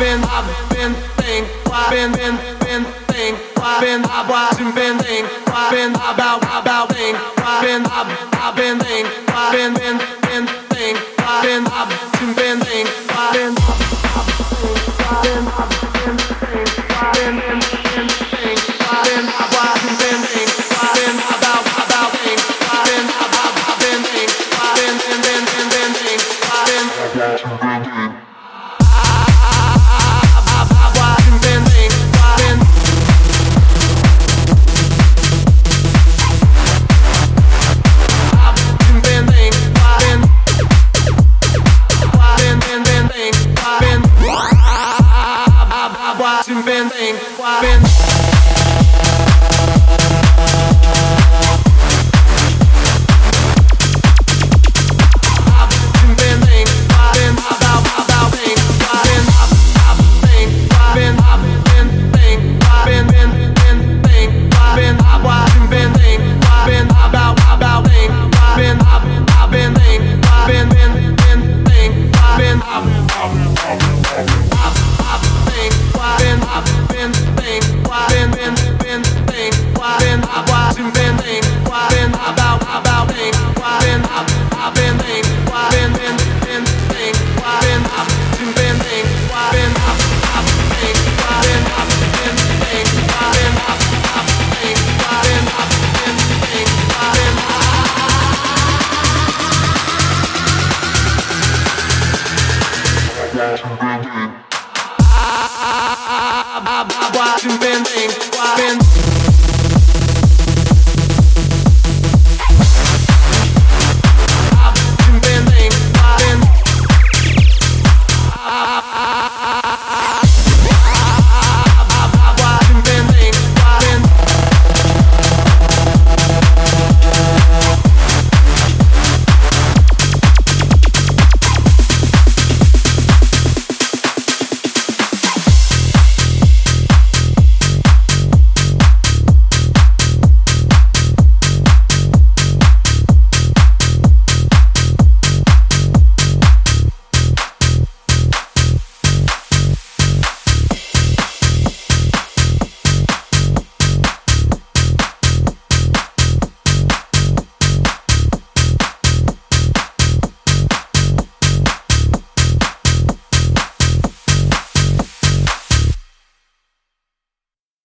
been, I've been think, I've been, been, been think, I've been, I've watching, been think, I've been about, about think, I've been, I've, I've been think, I've been, been, been think, I've been, I've been think, I've been, I've been, I've been think, I've been, been, been think, I've been, I've watching, been think, I've been about, about think, I've been, I've, I've been think, I've been, been, been, been, think, I've been, to bend, bend, bend. I, I, I, things.